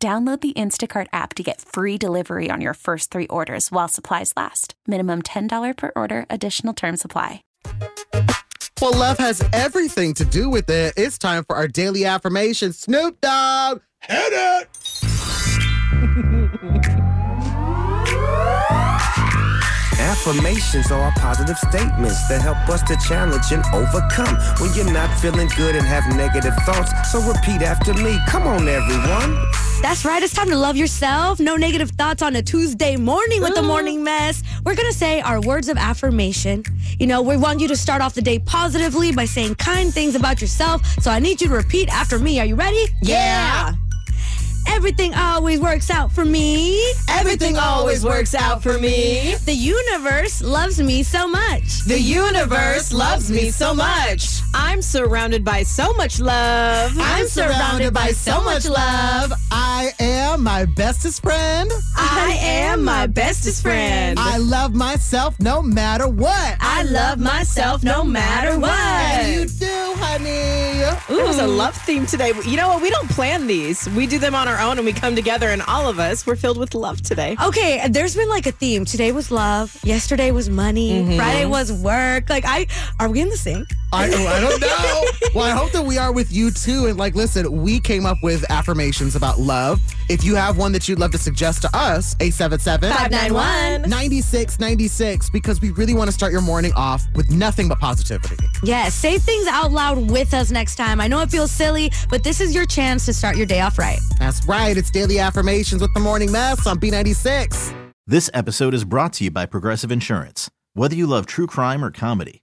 Download the Instacart app to get free delivery on your first three orders while supplies last. Minimum $10 per order, additional term supply. Well, love has everything to do with it. It's time for our daily affirmation. Snoop Dogg, hit it! Affirmations are positive statements that help us to challenge and overcome when you're not feeling good and have negative thoughts. So repeat after me. Come on, everyone. That's right. It's time to love yourself. No negative thoughts on a Tuesday morning with the mm. morning mess. We're going to say our words of affirmation. You know, we want you to start off the day positively by saying kind things about yourself. So I need you to repeat after me. Are you ready? Yeah. Everything always works out for me. Everything always works out for me. The universe loves me so much. The universe loves me so much. I'm surrounded by so much love. I'm surrounded by so much love. I am my bestest friend. I am my bestest friend. I love myself no matter what. I love myself no matter what. And you do, honey. Ooh. It was a love theme today. You know what? We don't plan these. We do them on our own and we come together and all of us, we're filled with love today. Okay, there's been like a theme. Today was love. Yesterday was money. Mm-hmm. Friday was work. Like I are we in the sync? I, oh, I don't know. well, I hope that we are with you too. And like, listen, we came up with affirmations about love. If you have one that you'd love to suggest to us, 877 591 9696, because we really want to start your morning off with nothing but positivity. Yes, say things out loud with us next time. I know it feels silly, but this is your chance to start your day off right. That's right. It's Daily Affirmations with the Morning Mess on B96. This episode is brought to you by Progressive Insurance. Whether you love true crime or comedy,